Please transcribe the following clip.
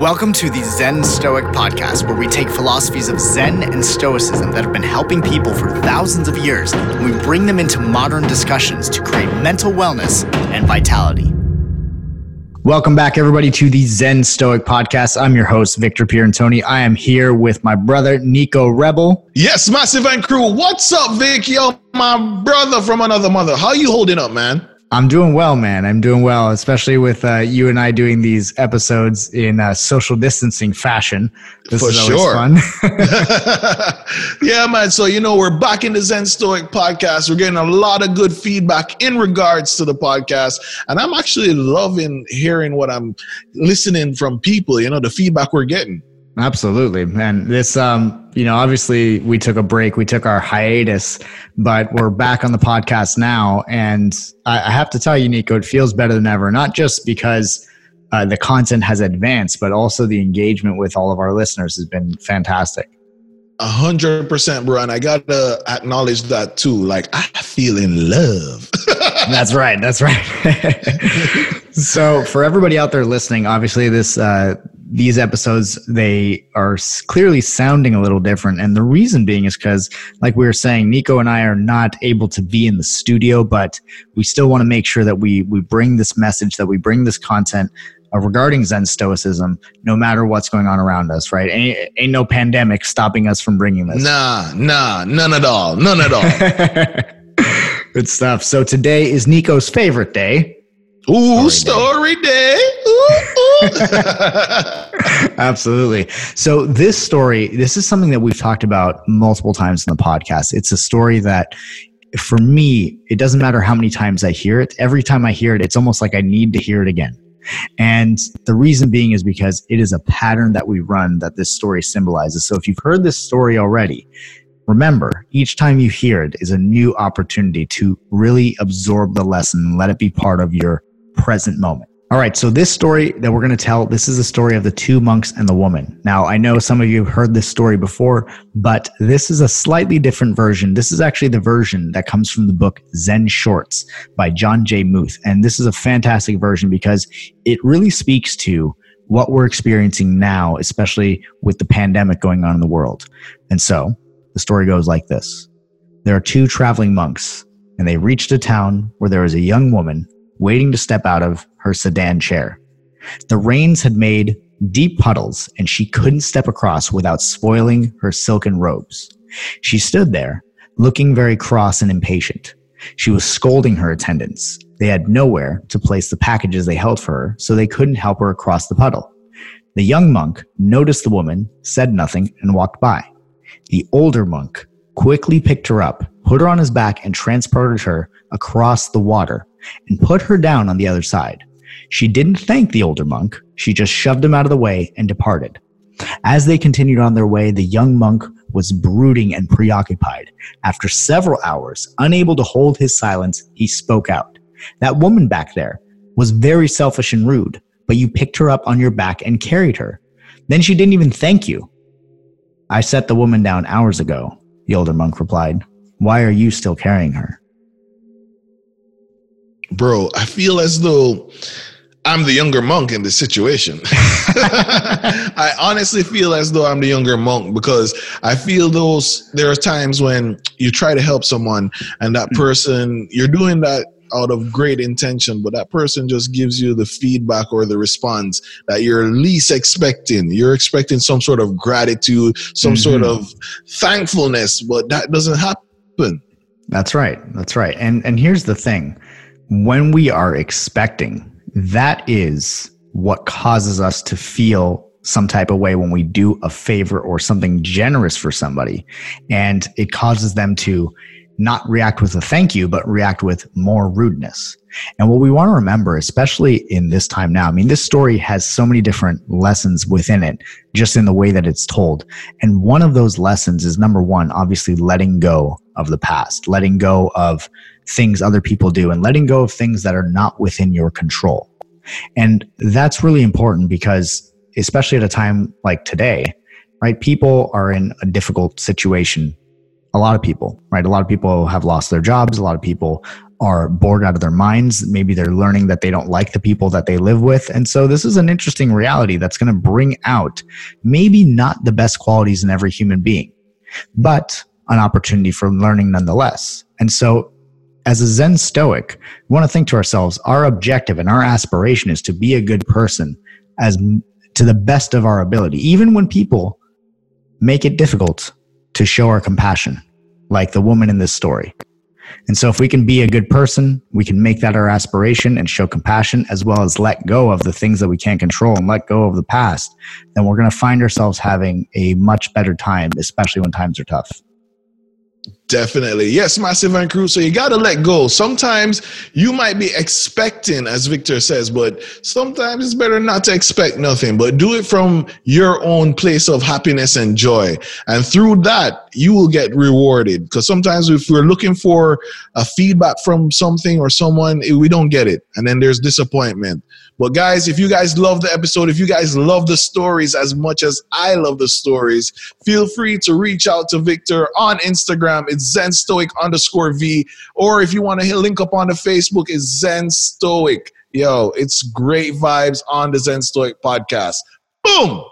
Welcome to the Zen Stoic podcast, where we take philosophies of Zen and Stoicism that have been helping people for thousands of years and we bring them into modern discussions to create mental wellness and vitality. Welcome back, everybody, to the Zen Stoic podcast. I'm your host, Victor Pierantoni. I am here with my brother, Nicko Rebel. Yes, Massive and Crew. What's up, Vic? Yo, oh, my brother from another mother. How you holding up, man? I'm doing well, man. I'm doing well, especially with uh, you and I doing these episodes in uh, social distancing fashion. This For is sure. always fun. yeah, man. So, you know, we're back in the Zen Stoic podcast. We're getting a lot of good feedback in regards to the podcast. And I'm actually loving hearing what I'm listening from people, you know, the feedback we're getting. Absolutely, man. This, um, you know, obviously we took a break, we took our hiatus, but we're back on the podcast now, and I, I have to tell you, Nicko, it feels better than ever. Not just because uh, the content has advanced, but also the engagement with all of our listeners has been fantastic. A hundred percent, bro. And I gotta acknowledge that too. Like I feel in love. that's right. That's right. so for everybody out there listening, obviously this uh, these episodes they are clearly sounding a little different, and the reason being is because, like we were saying, Nicko and I are not able to be in the studio, but we still want to make sure that we we bring this message, that we bring this content uh, regarding Zen Stoicism, no matter what's going on around us, right? Ain't, ain't no pandemic stopping us from bringing this. Nah, nah, none at all. None at all. Good stuff. So today is Nicko's favorite day. Ooh, story, story day. day. Ooh, ooh. Absolutely. So this story, this is something that we've talked about multiple times in the podcast. It's a story that for me, it doesn't matter how many times I hear it. Every time I hear it, it's almost like I need to hear it again. And the reason being is because it is a pattern that we run that this story symbolizes. So if you've heard this story already, remember each time you hear it is a new opportunity to really absorb the lesson and let it be part of your present moment. All right, so this story that we're going to tell, this is the story of the two monks and the woman. Now, I know some of you have heard this story before, but this is a slightly different version. This is actually the version that comes from the book Zen Shorts by Jon J. Muth. And this is a fantastic version because it really speaks to what we're experiencing now, especially with the pandemic going on in the world. And so the story goes like this There are two traveling monks, and they reached a town where there was a young woman waiting to step out of her sedan chair. The rains had made deep puddles, and she couldn't step across without spoiling her silken robes. She stood there, looking very cross and impatient. She was scolding her attendants. They had nowhere to place the packages they held for her, so they couldn't help her across the puddle. The young monk noticed the woman, said nothing, and walked by. The older monk quickly picked her up, put her on his back, and transported her across the water and put her down on the other side. She didn't thank the older monk, she just shoved him out of the way and departed. As they continued on their way, the young monk was brooding and preoccupied. After several hours, unable to hold his silence, he spoke out. That woman back there was very selfish and rude, but you picked her up on your back and carried her. Then she didn't even thank you. I set the woman down hours ago, the older monk replied. Why are you still carrying her? Bro, I feel as though I'm the younger monk in this situation. I honestly feel as though I'm the younger monk because I feel those there are times when you try to help someone and that person you're doing that out of great intention, but that person just gives you the feedback or the response that you're least expecting. You're expecting some sort of gratitude, some mm-hmm. sort of thankfulness, but that doesn't happen. That's right. That's right. And and here's the thing when we are expecting, that is what causes us to feel some type of way when we do a favor or something generous for somebody. And it causes them to not react with a thank you, but react with more rudeness. And what we want to remember, especially in this time now, I mean, this story has so many different lessons within it, just in the way that it's told. And one of those lessons is number one, obviously letting go of the past, letting go of things other people do, and letting go of things that are not within your control. And that's really important because, especially at a time like today, right, people are in a difficult situation a lot of people, right? A lot of people have lost their jobs. A lot of people are bored out of their minds. Maybe they're learning that they don't like the people that they live with. And so this is an interesting reality that's going to bring out maybe not the best qualities in every human being, but an opportunity for learning nonetheless. And so as a Zen Stoic, we want to think to ourselves, our objective and our aspiration is to be a good person as to the best of our ability, even when people make it difficult to show our compassion, like the woman in this story. And so, if we can be a good person, we can make that our aspiration and show compassion, as well as let go of the things that we can't control and let go of the past, then we're going to find ourselves having a much better time, especially when times are tough. Definitely. Yes, Massive and Crew. So you got to let go. Sometimes you might be expecting, as Victor says, but sometimes it's better not to expect nothing, but do it from your own place of happiness and joy. And through that, you will get rewarded. Because sometimes if we're looking for a feedback from something or someone, eh, we don't get it. And then there's disappointment. But guys, if you guys love the episode, if you guys love the stories as much as I love the stories, feel free to reach out to Victor on Instagram. It's Zen Stoic underscore V. Or if you want to link up on the Facebook, it's Zen Stoic. Yo, it's great vibes on the Zen Stoic podcast. Boom!